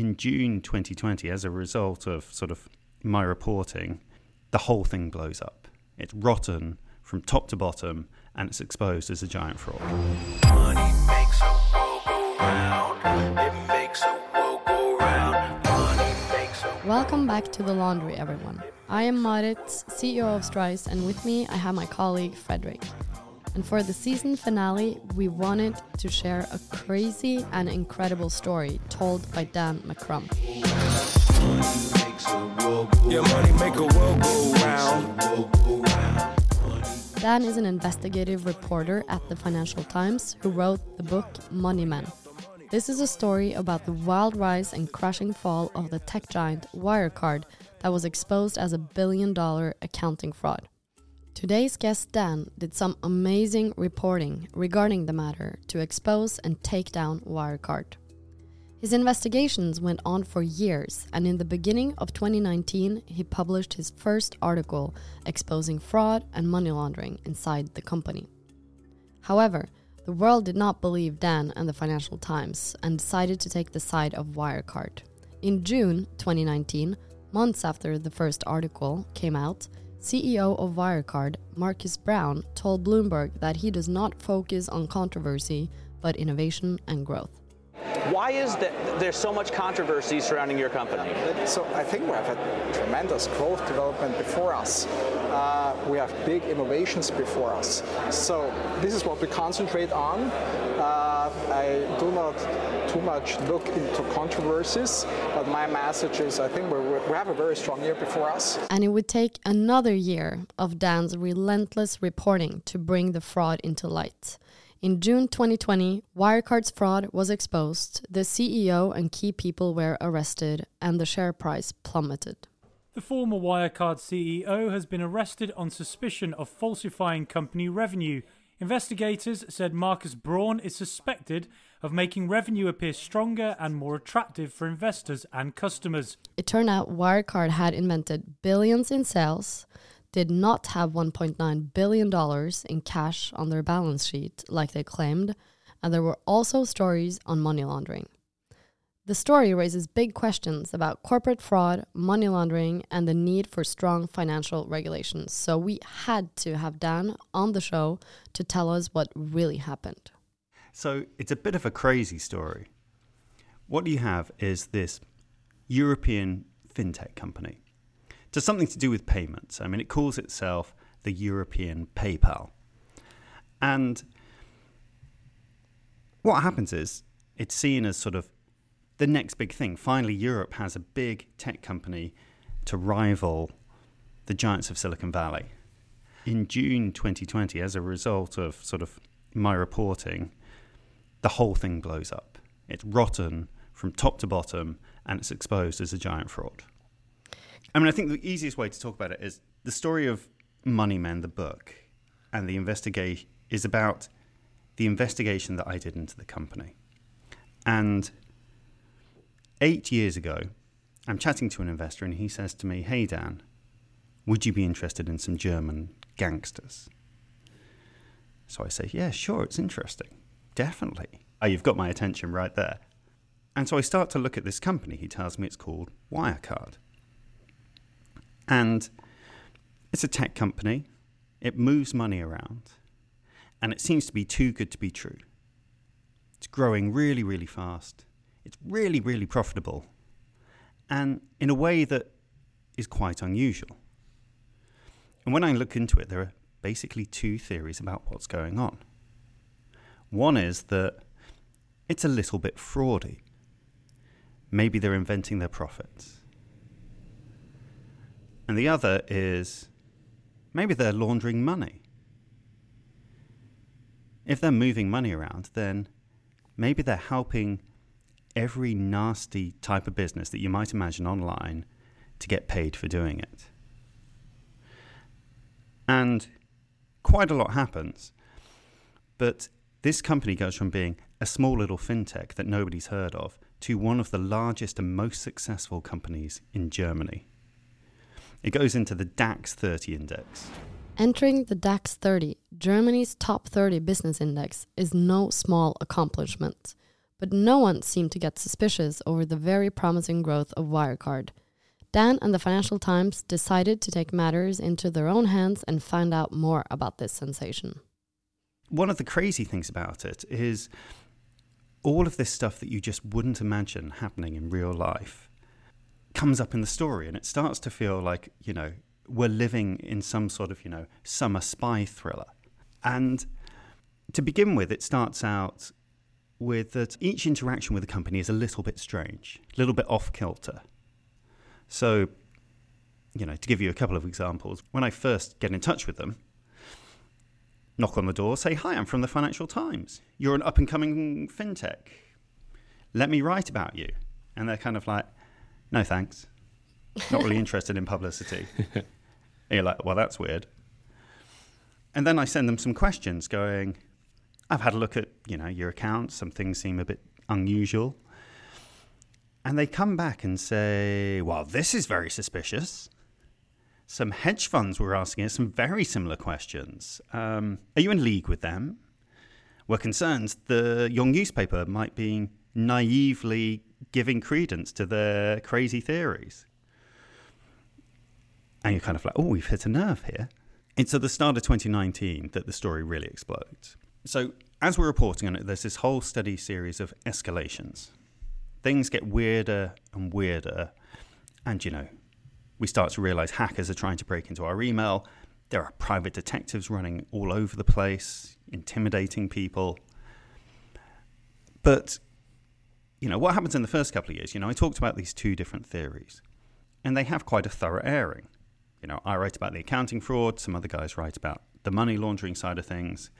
In June 2020, as a result of sort of my reporting, the whole thing blows up. It's rotten from top to bottom and it's exposed as a giant fraud. Money makes a world go round. It makes a world go round. Welcome back to The Laundry, everyone. I am Marit, CEO of Strise, and with me I have my colleague Fredrik. And for the season finale, we wanted to share a crazy and incredible story told by Dan McCrum. Dan is an investigative reporter at the Financial Times who wrote the book Money Men. This is a story about the wild rise and crushing fall of the tech giant Wirecard that was exposed as a billion dollar accounting fraud. Today's guest Dan did some amazing reporting regarding the matter to expose and take down Wirecard. His investigations went on for years, and in the beginning of 2019, he published his first article exposing fraud and money laundering inside the company. However, the world did not believe Dan and the Financial Times and decided to take the side of Wirecard. In June 2019, months after the first article came out, CEO of Wirecard, Marcus Braun, told Bloomberg that he does not focus on controversy but innovation and growth. Why is that there's so much controversy surrounding your company? So I think we have a tremendous growth development before us. Uh, we have big innovations before us. So this is what we concentrate on. Uh, I do not too much look into controversies, but my message is I think we have a very strong year before us. And it would take another year of Dan's relentless reporting to bring the fraud into light. In June 2020, Wirecard's fraud was exposed, the CEO and key people were arrested, and the share price plummeted. The former Wirecard CEO has been arrested on suspicion of falsifying company revenue. Investigators said Marcus Braun is suspected of making revenue appear stronger and more attractive for investors and customers. It turned out Wirecard had invented billions in sales, did not have $1.9 billion in cash on their balance sheet like they claimed, and there were also stories on money laundering. The story raises big questions about corporate fraud, money laundering, and the need for strong financial regulations. So we had to have Dan on the show to tell us what really happened. So it's a bit of a crazy story. What you have is this European fintech company to something to do with payments. I mean, it calls itself the European PayPal. And what happens is it's seen as sort of the next big thing. Finally, Europe has a big tech company to rival the giants of Silicon Valley. In June 2020, as a result of sort of my reporting, the whole thing blows up. It's rotten from top to bottom and it's exposed as a giant fraud. I mean, I think the easiest way to talk about it is the story of Money Men, the book, and the investigation is about the investigation that I did into the company. And eight years ago, I'm chatting to an investor, and he says to me, Hey, Dan, would you be interested in some German gangsters? So I say, Yeah, sure, it's interesting. Definitely. Oh, you've got my attention right there. And so I start to look at this company. He tells me it's called Wirecard. And it's a tech company, it moves money around, and it seems to be too good to be true. It's growing really, really fast. It's really, really profitable, and in a way that is quite unusual. And when I look into it, there are basically two theories about what's going on. One is that it's a little bit fraudy. Maybe they're inventing their profits. And the other is maybe they're laundering money. If they're moving money around, then maybe they're helping every nasty type of business that you might imagine online to get paid for doing it. And quite a lot happens. But this company goes from being a small little fintech that nobody's heard of to one of the largest and most successful companies in Germany. It goes into the DAX 30 index. Entering the DAX 30, Germany's top 30 business index, is no small accomplishment. but no one seemed to get suspicious over the very promising growth of Wirecard. Dan and the Financial Times decided to take matters into their own hands and find out more about this sensation. One of the crazy things about it is all of this stuff that you just wouldn't imagine happening in real life comes up in the story and it starts to feel like, you know, we're living in some sort of, you know, summer spy thriller. And to begin with, it starts out with that each interaction with the company is a little bit strange, a little bit off kilter. So, you know, to give you a couple of examples, when I first get in touch with them, knock on the door, say, Hi, I'm from the Financial Times. You're an up and coming fintech. Let me write about you. And they're kind of like, No, thanks. Not really interested in publicity. and you're like, Well, that's weird. And then I send them some questions going, I've had a look at, you know, your account. Some things seem a bit unusual. And they come back and say, well, this is very suspicious. Some hedge funds were asking us some very similar questions. Um, are you in league with them? We're concerned the your newspaper might be naively giving credence to their crazy theories. And you're kind of like, oh, we've hit a nerve here. It's at the start of 2019 that the story really explodes. So, as we're reporting on it, there's this whole steady series of escalations. Things get weirder and weirder. And, you know, we start to realize hackers are trying to break into our email. There are private detectives running all over the place, intimidating people. But, you know, what happens in the first couple of years? You know, I talked about these two different theories, and they have quite a thorough airing. You know, I write about the accounting fraud, some other guys write about the money laundering side of things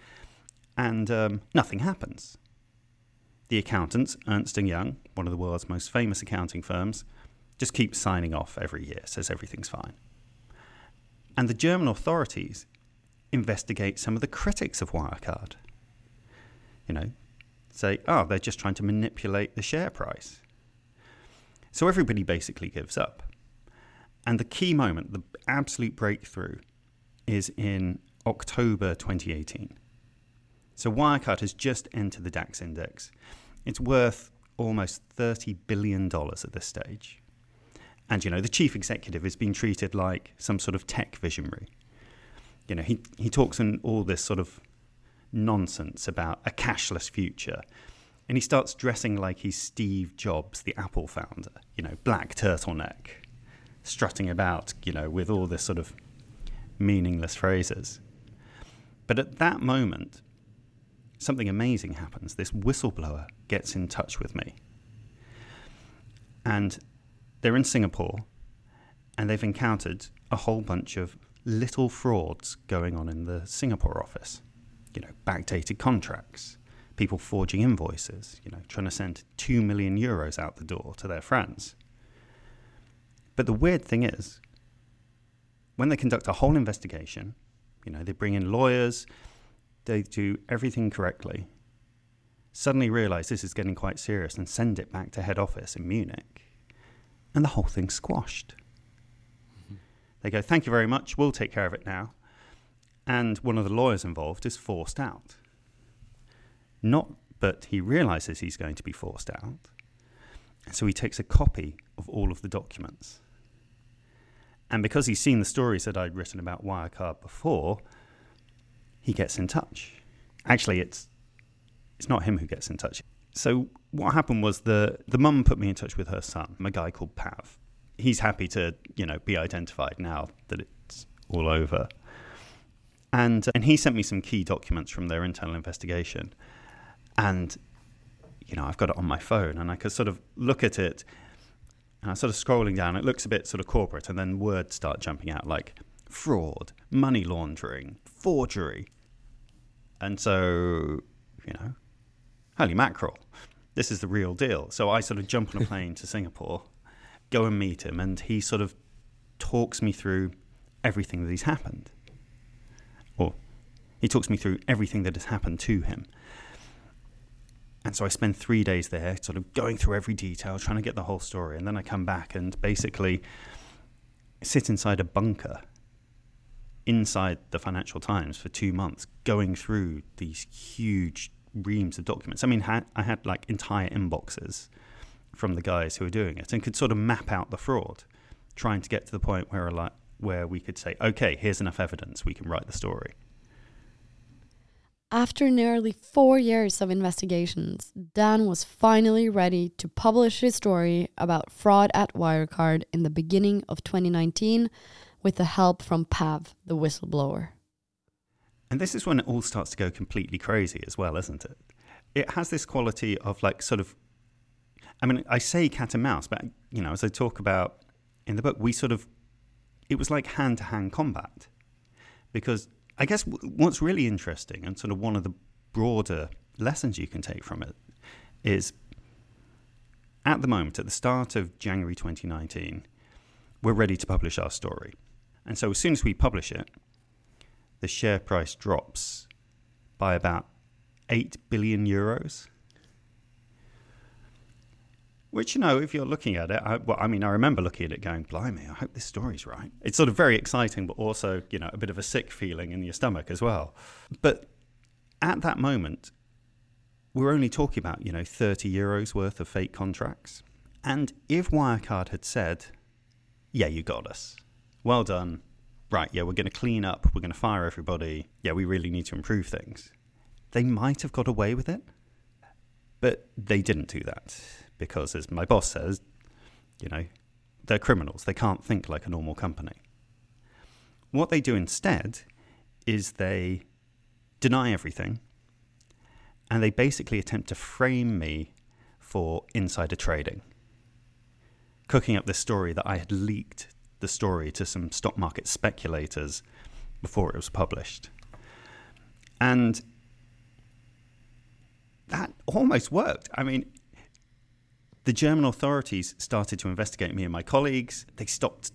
and um, nothing happens. The accountants, Ernst & Young, one of the world's most famous accounting firms, just keeps signing off every year, says everything's fine. And the German authorities investigate some of the critics of Wirecard. You know, say, oh, they're just trying to manipulate the share price. So everybody basically gives up. And the key moment, the absolute breakthrough, is in October 2018. So Wirecard has just entered the DAX index. It's worth almost $30 billion at this stage. And, you know, the chief executive is being treated like some sort of tech visionary. You know, he, he talks in all this sort of nonsense about a cashless future. And he starts dressing like he's Steve Jobs, the Apple founder, you know, black turtleneck, strutting about, you know, with all this sort of meaningless phrases. But at that moment, something amazing happens. This whistleblower gets in touch with me. And they're in Singapore and they've encountered a whole bunch of little frauds going on in the Singapore office. You know, backdated contracts, people forging invoices, you know, trying to send 2 million euros out the door to their friends. But the weird thing is, when they conduct a whole investigation, you know, they bring in lawyers, they do everything correctly, suddenly realize this is getting quite serious and send it back to head office in Munich, and the whole thing's squashed. Mm-hmm. They go, Thank you very much, we'll take care of it now. And one of the lawyers involved is forced out. Not but he realizes he's going to be forced out. So he takes a copy of all of the documents. And because he's seen the stories that I'd written about Wirecard before, he gets in touch. Actually, it's it's not him who gets in touch. So what happened was the the mum put me in touch with her son, a guy called Pav. He's happy to you know be identified now that it's all over. And and he sent me some key documents from their internal investigation, and you know I've got it on my phone, and I could sort of look at it. And I'm sort of scrolling down. It looks a bit sort of corporate, and then words start jumping out like fraud, money laundering, forgery. And so, you know, holy mackerel, this is the real deal. So I sort of jump on a plane to Singapore, go and meet him, and he sort of talks me through everything that he's happened. Or he talks me through everything that has happened to him. And so I spend three days there, sort of going through every detail, trying to get the whole story. And then I come back and basically sit inside a bunker inside the Financial Times for two months, going through these huge reams of documents. I mean, ha- I had like entire inboxes from the guys who were doing it and could sort of map out the fraud, trying to get to the point where like where we could say, okay, here's enough evidence, we can write the story. After nearly four years of investigations, Dan was finally ready to publish his story about fraud at Wirecard in the beginning of 2019 with the help from Pav, the whistleblower. And this is when it all starts to go completely crazy as well, isn't it? It has this quality of like sort of, I mean, I say cat and mouse, but you know, as I talk about in the book, we sort of, it was like hand to hand combat because I guess what's really interesting and sort of one of the broader lessons you can take from it is at the moment, at the start of January 2019, we're ready to publish our story. And so as soon as we publish it, the share price drops by about 8 billion euros. Which, you know, if you're looking at it, I, well, I mean, I remember looking at it going, blimey, I hope this story's right. It's sort of very exciting, but also, you know, a bit of a sick feeling in your stomach as well. But at that moment, we're only talking about, you know, 30 euros worth of fake contracts. And if Wirecard had said, yeah, you got us, well done, right, yeah, we're going to clean up, we're going to fire everybody, yeah, we really need to improve things, they might have got away with it. But they didn't do that because, as my boss says, you know, they're criminals. They can't think like a normal company. What they do instead is they deny everything and they basically attempt to frame me for insider trading. Cooking up this story that I had leaked the story to some stock market speculators before it was published. And that almost worked. I mean, the German authorities started to investigate me and my colleagues. They stopped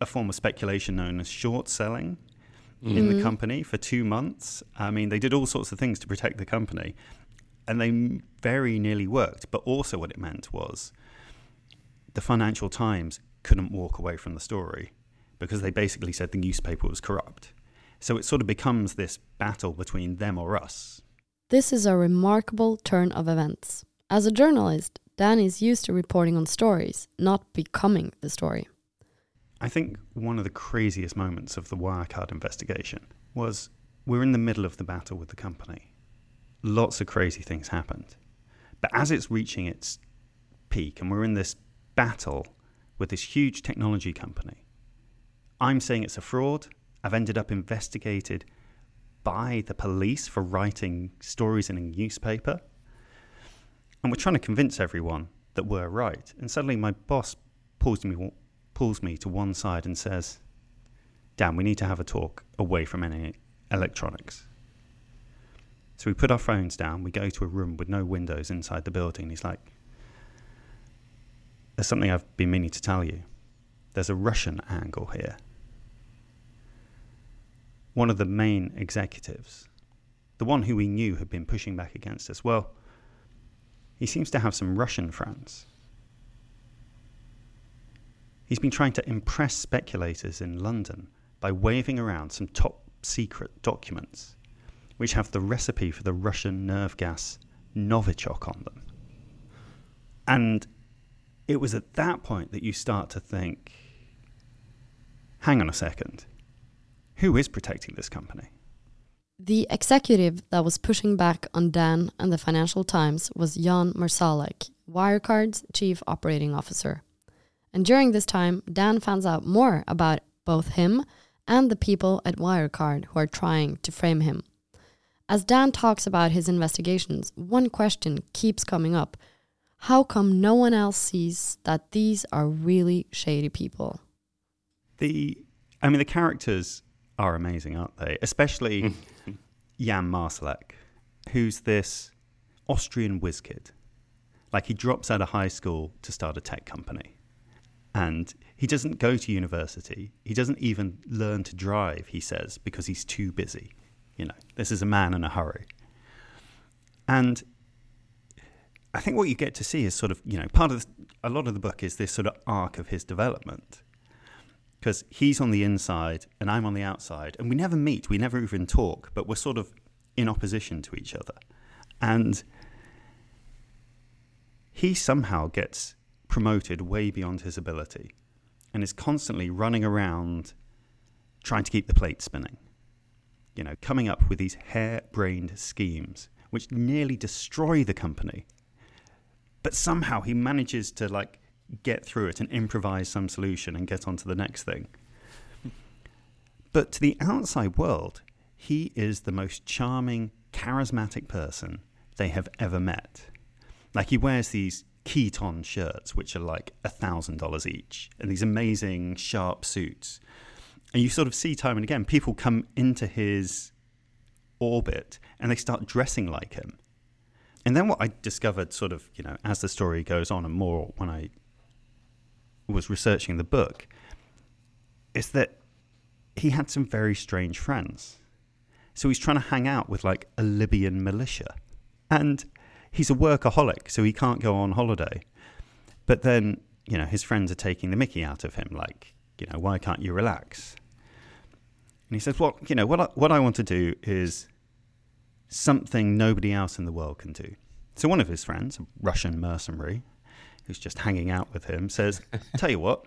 a form of speculation known as short selling mm. in the mm-hmm. company for two months. I mean, they did all sorts of things to protect the company, and they very nearly worked. But also, what it meant was the Financial Times couldn't walk away from the story because they basically said the newspaper was corrupt. So it sort of becomes this battle between them or us. This is a remarkable turn of events. As a journalist, Dan is used to reporting on stories, not becoming the story. I think one of the craziest moments of the Wirecard investigation was we're in the middle of the battle with the company. Lots of crazy things happened. But as it's reaching its peak and we're in this battle with this huge technology company, I'm saying it's a fraud. I've ended up investigated by the police for writing stories in a newspaper. And we're trying to convince everyone that we're right. And suddenly my boss pulls me, pulls me to one side and says, Dan, we need to have a talk away from any electronics. So we put our phones down, we go to a room with no windows inside the building. He's like, There's something I've been meaning to tell you. There's a Russian angle here. One of the main executives, the one who we knew had been pushing back against us, well, he seems to have some Russian friends. He's been trying to impress speculators in London by waving around some top secret documents which have the recipe for the Russian nerve gas Novichok on them. And it was at that point that you start to think hang on a second, who is protecting this company? The executive that was pushing back on Dan and the Financial Times was Jan Marsalek, Wirecard's chief operating officer. And during this time, Dan finds out more about both him and the people at Wirecard who are trying to frame him. As Dan talks about his investigations, one question keeps coming up How come no one else sees that these are really shady people? The, I mean, the characters are amazing, aren't they? Especially hmm. Jan Marsalek, who's this Austrian whiz kid. Like he drops out of high school to start a tech company. And he doesn't go to university. He doesn't even learn to drive, he says, because he's too busy. You know, this is a man in a hurry. And I think what you get to see is sort of, you know, part of a lot of the book is this sort of arc of his development because he's on the inside and I'm on the outside, and we never meet, we never even talk, but we're sort of in opposition to each other. And he somehow gets promoted way beyond his ability and is constantly running around trying to keep the plate spinning. You know, coming up with these hair-brained schemes which nearly destroy the company. But somehow he manages to like get through it and improvise some solution and get on to the next thing. But to the outside world, he is the most charming, charismatic person they have ever met. Like he wears these Kiton shirts, which are like a thousand dollars each, and these amazing sharp suits. And you sort of see time and again people come into his orbit and they start dressing like him. And then what I discovered, sort of, you know, as the story goes on and more when I was researching the book, is that he had some very strange friends. So he's trying to hang out with like a Libyan militia. And he's a workaholic, so he can't go on holiday. But then, you know, his friends are taking the mickey out of him, like, you know, why can't you relax? And he says, well, you know, what I, what I want to do is something nobody else in the world can do. So one of his friends, a Russian mercenary, who's just hanging out with him, says, tell you what,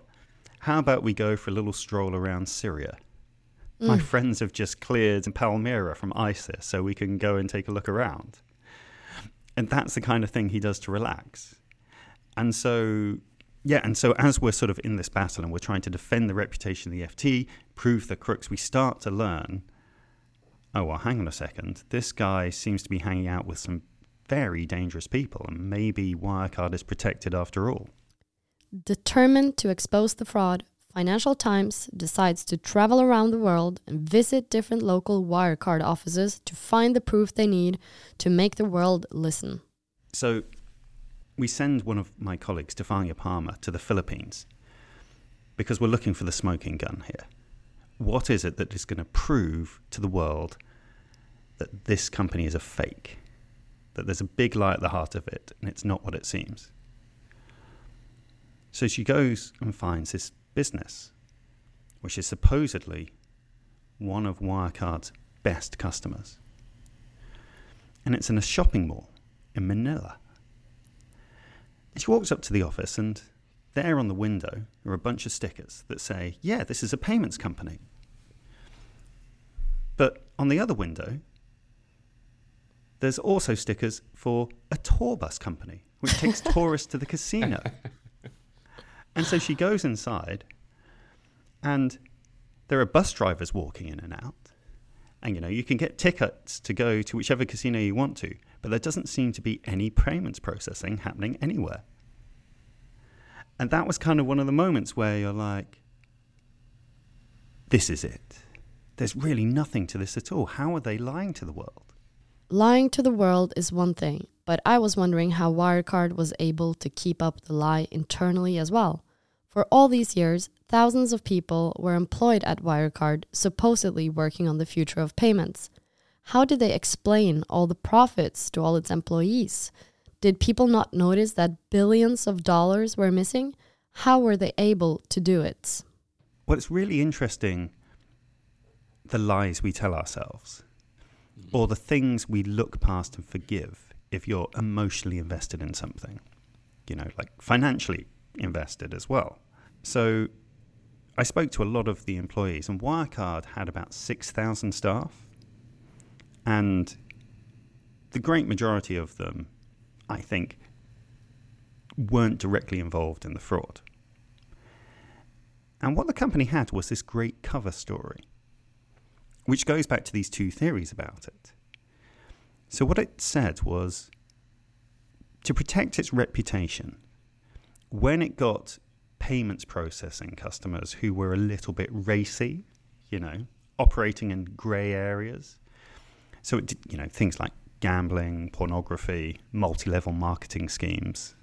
how about we go for a little stroll around Syria? Mm. My friends have just cleared Palmyra from ISIS, so we can go and take a look around and that's the kind of thing he does to relax. And so, yeah, and so as we're sort of in this battle and we're trying to defend the reputation of the FT, prove the crooks, we start to learn oh, well, hang on a second. This guy seems to be hanging out with some very dangerous people, and maybe Wirecard is protected after all. Determined to expose the fraud, Financial Times decides to travel around the world and visit different local Wirecard offices to find the proof they need to make the world listen. So, we send one of my colleagues, Stefania Palma, to the Philippines because we're looking for the smoking gun here. What is it that is going to prove to the world that this company is a fake? That there's a big lie at the heart of it and it's not what it seems? So she goes and finds this business, which is supposedly one of Wirecard's best customers. And it's in a shopping mall in Manila. And she walks up to the office, and there on the window are a bunch of stickers that say, Yeah, this is a payments company. But on the other window, there's also stickers for a tour bus company, which takes tourists to the casino. And so she goes inside, and there are bus drivers walking in and out. And you know, you can get tickets to go to whichever casino you want to, but there doesn't seem to be any payments processing happening anywhere. And that was kind of one of the moments where you're like, this is it. There's really nothing to this at all. How are they lying to the world? Lying to the world is one thing, but I was wondering how Wirecard was able to keep up the lie internally as well. For all these years, thousands of people were employed at Wirecard, supposedly working on the future of payments. How did they explain all the profits to all its employees? Did people not notice that billions of dollars were missing? How were they able to do it? Well, it's really interesting the lies we tell ourselves mm-hmm. or the things we look past and forgive if you're emotionally invested in something, you know, like financially invested as well. So I spoke to a lot of the employees, and Wirecard had about 6,000 staff. And the great majority of them, I think, weren't directly involved in the fraud. And what the company had was this great cover story, which goes back to these two theories about it. So, what it said was to protect its reputation, when it got payments processing customers who were a little bit racy, you know, operating in grey areas, so it did, you know, things like gambling, pornography, multi-level marketing schemes.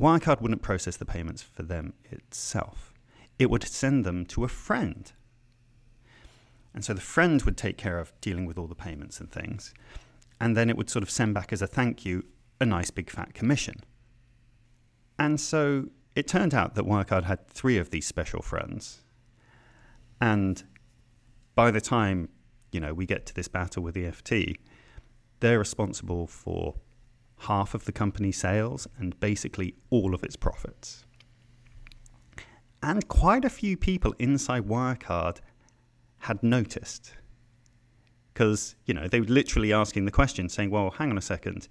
Wirecard wouldn't process the payments for them itself. It would send them to a friend. And so the friend would take care of dealing with all the payments and things. And then it would sort of send back as a thank you a nice big fat commission. And so it turned out that Wirecard had three of these special friends. And by the time, you know, we get to this battle with the FT, they're responsible for half of the company's sales and basically all of its profits. And quite a few people inside Wirecard had noticed. Because, you know, they were literally asking the question, saying, well, hang on a second.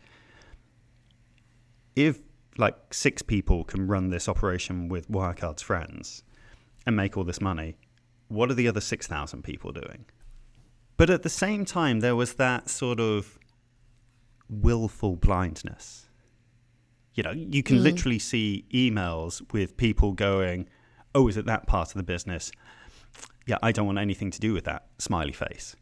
If like six people can run this operation with Wirecard's friends and make all this money, what are the other 6,000 people doing? But at the same time, there was that sort of willful blindness. You know, you can mm. literally see emails with people going, Oh, is it that part of the business? Yeah, I don't want anything to do with that. Smiley face.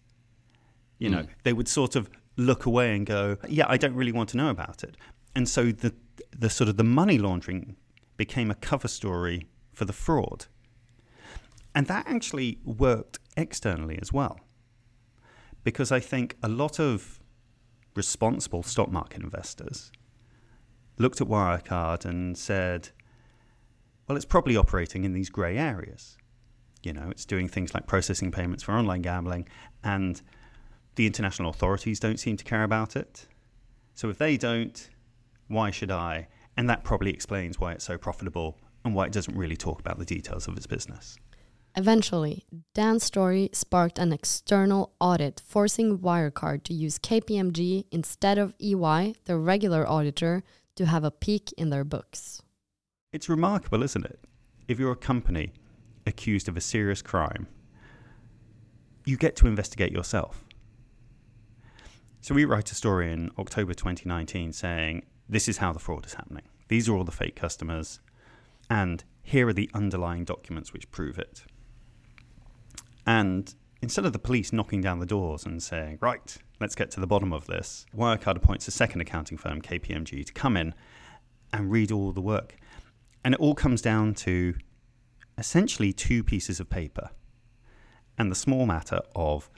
You mm. know, they would sort of look away and go, Yeah, I don't really want to know about it. And so the the sort of the money laundering became a cover story for the fraud. And that actually worked externally as well. Because I think a lot of responsible stock market investors looked at Wirecard and said, well, it's probably operating in these grey areas. You know, it's doing things like processing payments for online gambling, and the international authorities don't seem to care about it. So if they don't, why should I? And that probably explains why it's so profitable and why it doesn't really talk about the details of its business. Eventually, Dan's story sparked an external audit forcing Wirecard to use KPMG instead of EY, the regular auditor, to have a peek in their books. It's remarkable, isn't it? If you're a company accused of a serious crime, you get to investigate yourself. So we write a story in October 2019 saying, This is how the fraud is happening. These are all the fake customers, and here are the underlying documents which prove it. And instead of the police knocking down the doors and saying, right, let's get to the bottom of this, Wirecard appoints a second accounting firm, KPMG, to come in and read all the work. And it all comes down to essentially two pieces of paper and the small matter of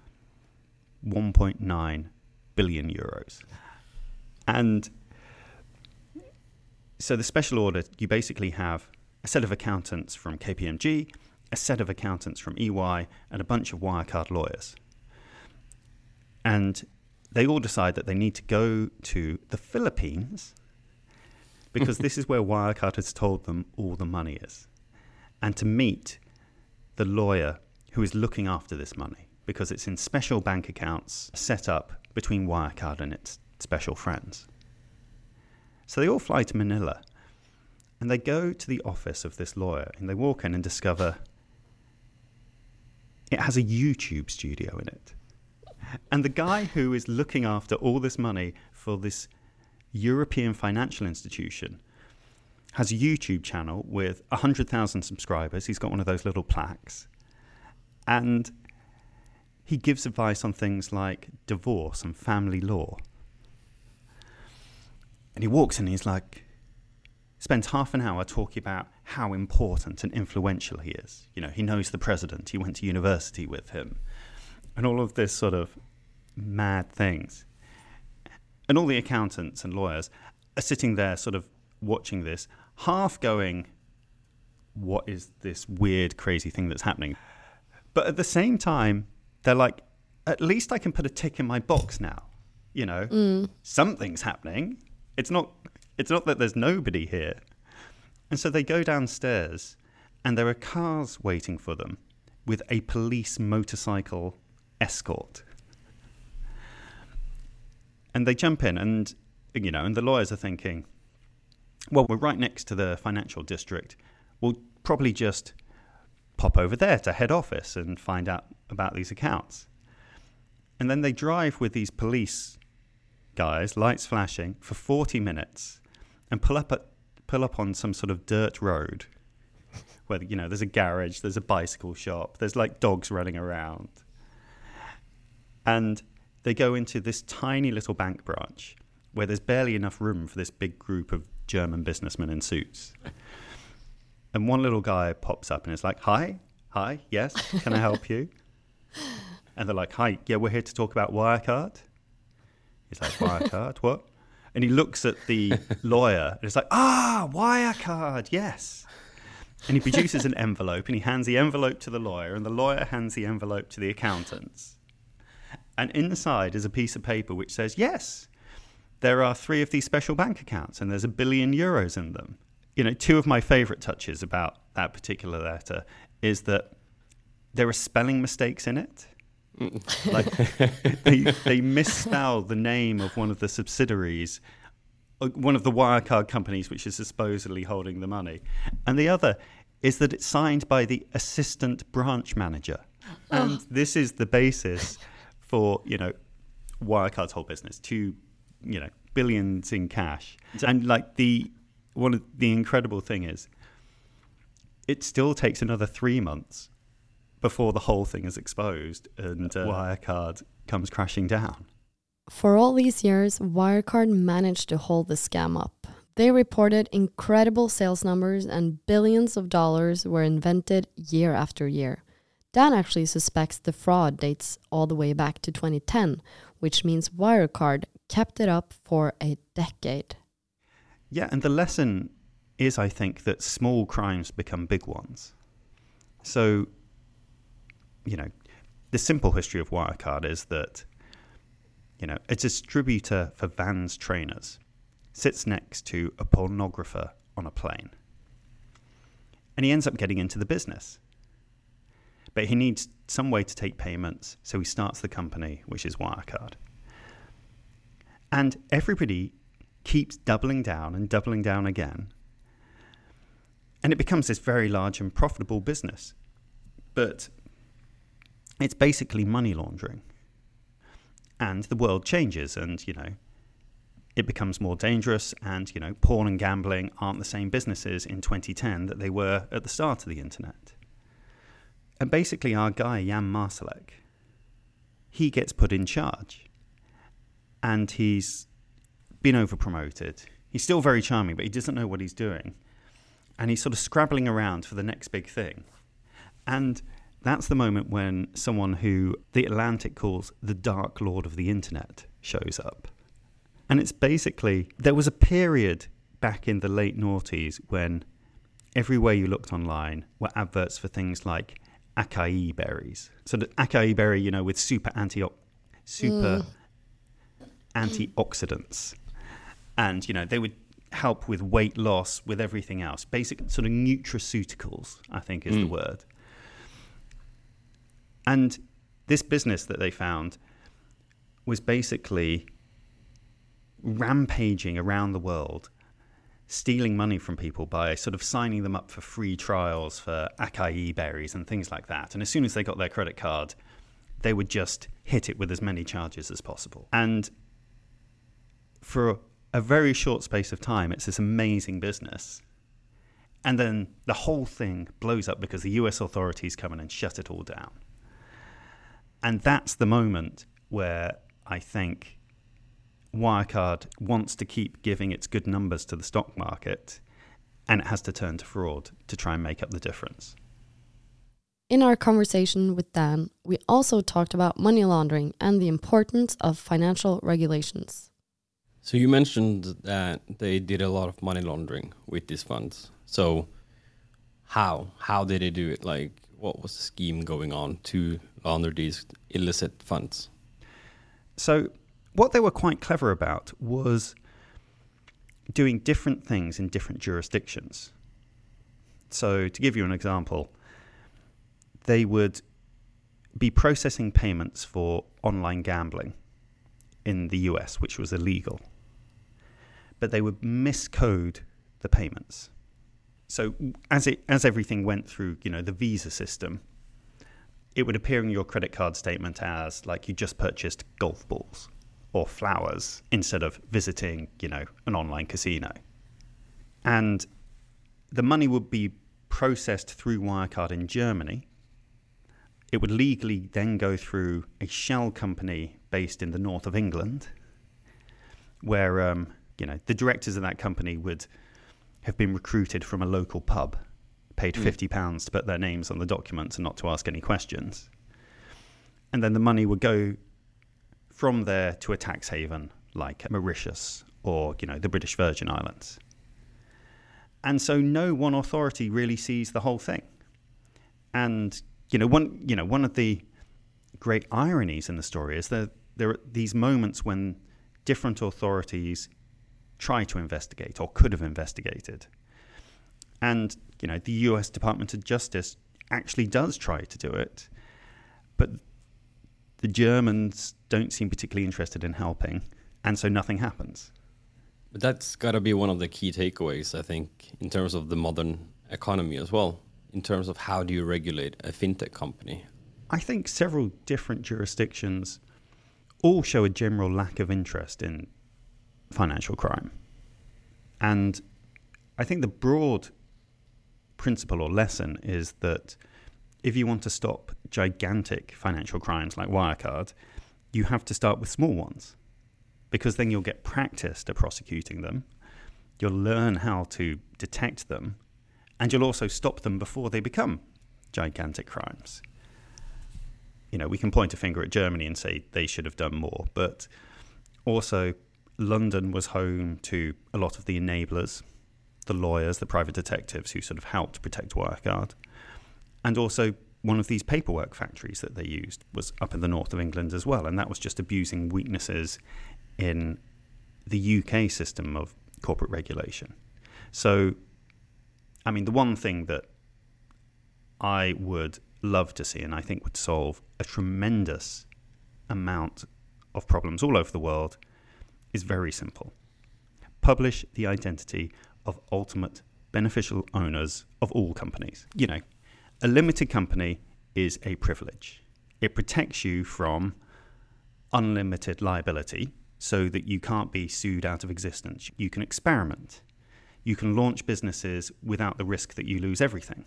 1.9 billion euros. And so the special audit, you basically have a set of accountants from KPMG a set of accountants from EY, and a bunch of Wirecard lawyers. And they all decide that they need to go to the Philippines because this is where Wirecard has told them all the money is, and to meet the lawyer who is looking after this money because it's in special bank accounts set up between Wirecard and its special friends. So they all fly to Manila and they go to the office of this lawyer and they walk in and discover it has a YouTube studio in it. And the guy who is looking after all this money for this European financial institution has a YouTube channel with 100,000 subscribers. He's got one of those little plaques. And he gives advice on things like divorce and family law. And he walks in and he's like, spends half an hour talking about how important and influential he is. You know, he knows the president, he went to university with him, and all of this sort of mad things. And all the accountants and lawyers are sitting there, sort of watching this, half going, What is this weird, crazy thing that's happening? But at the same time, they're like, At least I can put a tick in my box now. You know, mm. something's happening. It's not it's not that there's nobody here. And so they go downstairs, and there are cars waiting for them with a police motorcycle escort. And they jump in, and you know, and the lawyers are thinking, well, we're right next to the financial district. We'll probably just pop over there to head office and find out about these accounts. And then they drive with these police guys, lights flashing, for 40 minutes and pull up at, pull up on some sort of dirt road where you know there's a garage, there's a bicycle shop, there's like dogs running around, and they go into this tiny little bank branch where there's barely enough room for this big group of German businessmen in suits. And one little guy pops up and is like, "Hi, hi, yes, can I help you?" And they're like, "Hi, yeah, we're here to talk about Wirecard." He's like, "Wirecard, what?" and he looks at the lawyer and it's like, ah, Wirecard, yes. And he produces an envelope and he hands the envelope to the lawyer, and the lawyer hands the envelope to the accountants. And inside is a piece of paper which says, yes, there are three of these special bank accounts and there's a billion euros in them. You know, two of my favorite touches about that particular letter is that there are spelling mistakes in it. like they, they misspell the name of one of the subsidiaries, uh, one of the Wirecard companies, which is supposedly holding the money. And the other is that it's signed by the assistant branch manager. And oh. this is the basis for, you know, Wirecard's whole business, two, you know, billions in cash. And like the one of the incredible thing is it still takes another three months before the whole thing is exposed and uh, Wirecard comes crashing down. For all these years, Wirecard managed to hold the scam up. They reported incredible sales numbers and billions of dollars were invented year after year. Dan actually suspects the fraud dates all the way back to 2010, which means Wirecard kept it up for a decade. Yeah, and the lesson is, I think, that small crimes become big ones. So you know, the simple history of Wirecard is that, you know, a distributor for Vans trainers sits next to a pornographer on a plane. And he ends up getting into the business. But he needs some way to take payments, so he starts the company, which is Wirecard. And everybody keeps doubling down and doubling down again. And it becomes this very large and profitable business. But it's basically money laundering. And the world changes, and, you know, it becomes more dangerous, and, you know, porn and gambling aren't the same businesses in 2010 that they were at the start of the internet. And basically, our guy, Jan Marsalek, he gets put in charge. And he's been overpromoted. He's still very charming, but he doesn't know what he's doing. And he's sort of scrabbling around for the next big thing. And that's the moment when someone who the Atlantic calls the Dark Lord of the Internet shows up. And it's basically, there was a period back in the late noughties when everywhere you looked online were adverts for things like acai berries. So the acai berry, you know, with super anti super mm. Antioxidants. And, you know, they would help with weight loss, with everything else. Basic sort of nutraceuticals, I think is mm. the word. And this business that they found was basically rampaging around the world, stealing money from people by sort of signing them up for free trials for acai berries and things like that. And as soon as they got their credit card, they would just hit it with as many charges as possible. And for a very short space of time, it's this amazing business. And then the whole thing blows up because the US authorities come in and shut it all down. And that's the moment where I think Wirecard wants to keep giving its good numbers to the stock market and it has to turn to fraud to try and make up the difference. In our conversation with Dan, we also talked about money laundering and the importance of financial regulations. So you mentioned that they did a lot of money laundering with these funds. So how how did they do it? Like what was the scheme going on to launder these illicit funds? So, what they were quite clever about was doing different things in different jurisdictions. So, to give you an example, they would be processing payments for online gambling in the US, which was illegal. But they would miscode the payments. So as it as everything went through, you know, the visa system, it would appear in your credit card statement as like you just purchased golf balls or flowers instead of visiting, you know, an online casino. And the money would be processed through Wirecard in Germany. It would legally then go through a shell company based in the north of England, where um, you know the directors of that company would have been recruited from a local pub, paid mm. £50 to put their names on the documents and not to ask any questions. And then the money would go from there to a tax haven like Mauritius or, you know, the British Virgin Islands. And so no one authority really sees the whole thing. And, you know, one, you know, one of the great ironies in the story is that there are these moments when different authorities try to investigate or could have investigated. And, you know, the US Department of Justice actually does try to do it, but the Germans don't seem particularly interested in helping, and so nothing happens. But that's got to be one of the key takeaways, I think, in terms of the modern economy as well, in terms of how do you regulate a fintech company? I think several different jurisdictions all show a general lack of interest in financial crime. And I think the broad principle or lesson is that if you want to stop gigantic financial crimes like Wirecard, you have to start with small ones because then you'll get practiced at prosecuting them. You'll learn how to detect them and you'll also stop them before they become gigantic crimes. You know, we can point a finger at Germany and say they should have done more, but also London was home to a lot of the enablers, the lawyers, the private detectives who sort of helped protect Wirecard. And also one of these paperwork factories that they used was up in the north of England as well, and that was just abusing weaknesses in the UK system of corporate regulation. So I mean, the one thing that I would love to see and I think would solve a tremendous amount of problems all over the world is very simple. Publish the identity of ultimate beneficial owners of all companies. You know, a limited company is a privilege. It protects you from unlimited liability so that you can't be sued out of existence. You can experiment you can launch businesses without the risk that you lose everything.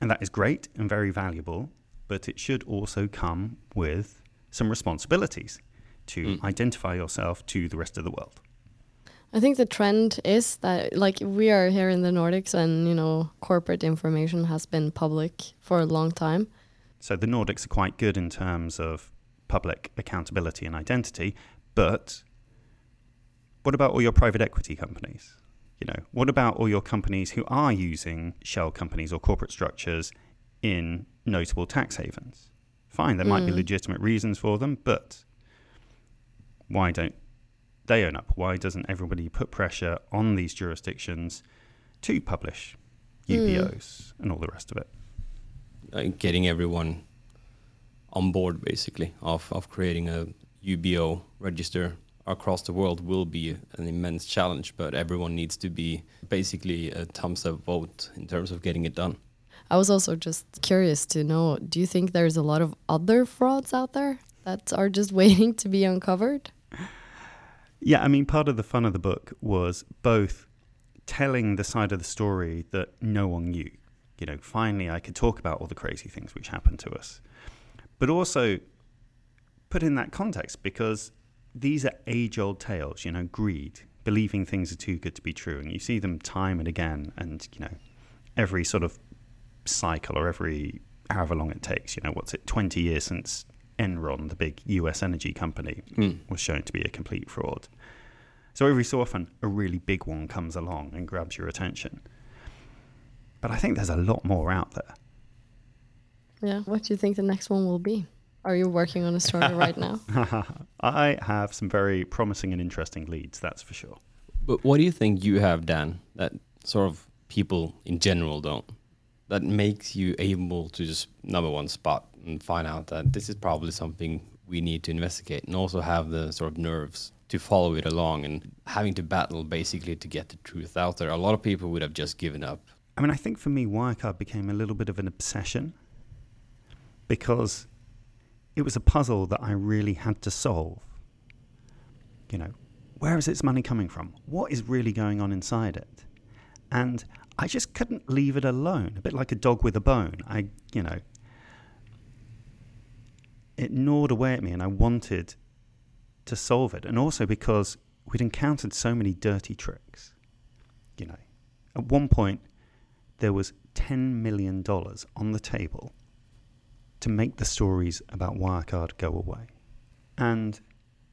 And that is great and very valuable, but it should also come with some responsibilities to mm. identify yourself to the rest of the world. I think the trend is that like we are here in the Nordics and you know corporate information has been public for a long time. So the Nordics are quite good in terms of public accountability and identity, but what about all your private equity companies? You know, what about all your companies who are using shell companies or corporate structures in notable tax havens? Fine, there mm. might be mm. legitimate reasons for them, but why don't they own up? Why doesn't everybody put pressure on these jurisdictions to publish UBOs mm. and all the rest of it? Like getting everyone on board, basically, of, of creating a UBO register across the world will be an immense challenge, but everyone needs to be basically a thumbs up vote in terms of getting it done. I was also just curious to know do you think there's a lot of other frauds out there that are just waiting to be uncovered? Yeah, I mean, part of the fun of the book was both telling the side of the story that no one knew. You know, finally, I could talk about all the crazy things which happened to us, but also put in that context because these are age old tales, you know, greed, believing things are too good to be true. And you see them time and again. And, you know, every sort of cycle or every however long it takes, you know, what's it, 20 years since Enron, the big US energy company, mm. was shown to be a complete fraud. So every so often, a really big one comes along and grabs your attention. But I think there's a lot more out there. Yeah. What do you think the next one will be? Are you working on a story right now? I have some very promising and interesting leads, that's for sure. But what do you think you have, Dan, that sort of people in general don't? That makes you able to just, number one, spot and find out that this is probably something we need to investigate and also have the sort of nerves to follow it along and having to battle basically to get the truth out there. A lot of people would have just given up. I mean, I think for me, Wirecard became a little bit of an obsession because it was a puzzle that I really had to solve. You know, where is its money coming from? What is really going on inside it? And I just couldn't leave it alone, a bit like a dog with a bone. I, you know, it gnawed away at me and I wanted to solve it. And also because we'd encountered so many dirty tricks. You know, at one point, there was $10 million on the table to make the stories about Wirecard go away. And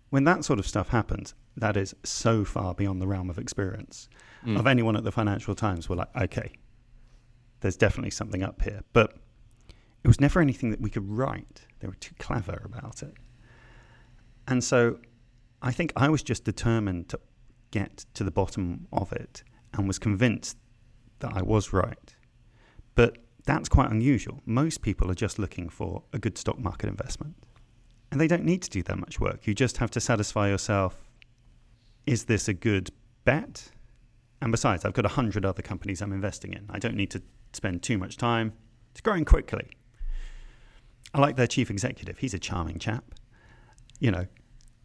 when that sort of stuff happens, that is so far beyond the realm of experience mm. of anyone at the Financial Times. We're like, okay, there's definitely something up here. But it was never anything that we could write. They were too clever about it. And so I think I was just determined to get to the bottom of it and was convinced that I was right. But that's quite unusual. Most people are just looking for a good stock market investment. And they don't need to do that much work. You just have to satisfy yourself is this a good bet? And besides, I've got 100 other companies I'm investing in. I don't need to spend too much time. It's growing quickly. I like their chief executive. He's a charming chap. You know,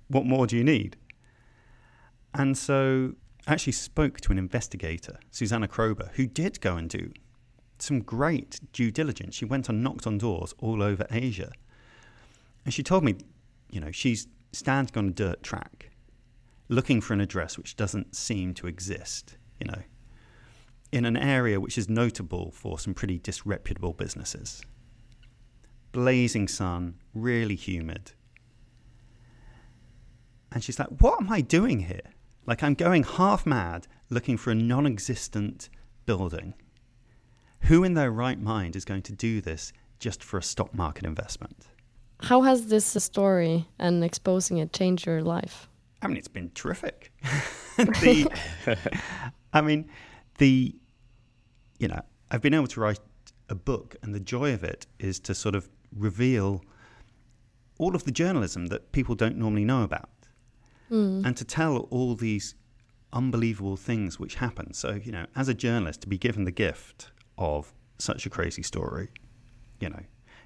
what more do you need? And so I actually spoke to an investigator, Susanna Krober, who did go and do some great due diligence. She went and knocked on doors all over Asia. And she told me, you know, she's standing on a dirt track looking for an address which doesn't seem to exist, you know, in an area which is notable for some pretty disreputable businesses. Blazing sun, really humid. And she's like, What am I doing here? Like, I'm going half mad looking for a non existent building. Who in their right mind is going to do this just for a stock market investment? How has this story and exposing it changed your life? I mean, it's been terrific. the, I mean, the, you know, I've been able to write a book, and the joy of it is to sort of reveal all of the journalism that people don't normally know about, mm. and to tell all these unbelievable things which happen. So, you know, as a journalist, to be given the gift of such a crazy story, you know,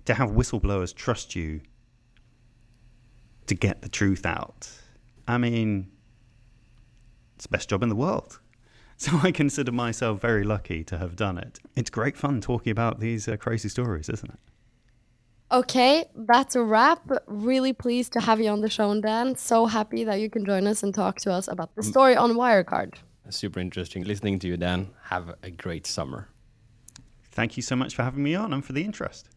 to have whistleblowers trust you to get the truth out. I mean, it's the best job in the world. So I consider myself very lucky to have done it. It's great fun talking about these uh, crazy stories, isn't it? Okay, that's a wrap. Really pleased to have you on the show, Dan. So happy that you can join us and talk to us about the story on Wirecard. Super interesting listening to you, Dan. Have a great summer. Thank you so much for having me on and for the interest.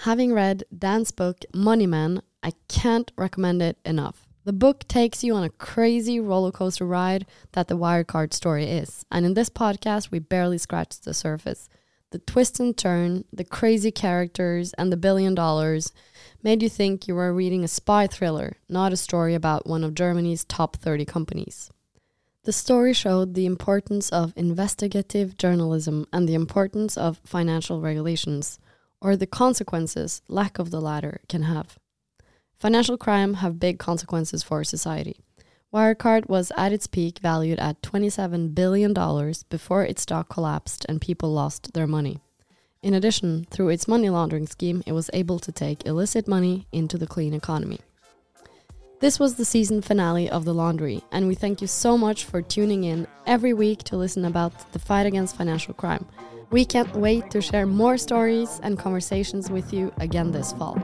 Having read Dan's book, Money Men, I can't recommend it enough. The book takes you on a crazy roller coaster ride that the Wirecard story is. And in this podcast, we barely scratched the surface. The twist and turn, the crazy characters, and the billion dollars made you think you were reading a spy thriller, not a story about one of Germany's top 30 companies. The story showed the importance of investigative journalism and the importance of financial regulations, or the consequences lack of the latter can have. Financial crime have big consequences for society. Wirecard was at its peak valued at $27 billion before its stock collapsed and people lost their money. In addition, through its money laundering scheme, it was able to take illicit money into the clean economy. This was the season finale of The Laundry, and we thank you so much for tuning in every week to listen about the fight against financial crime. We can't wait to share more stories and conversations with you again this fall.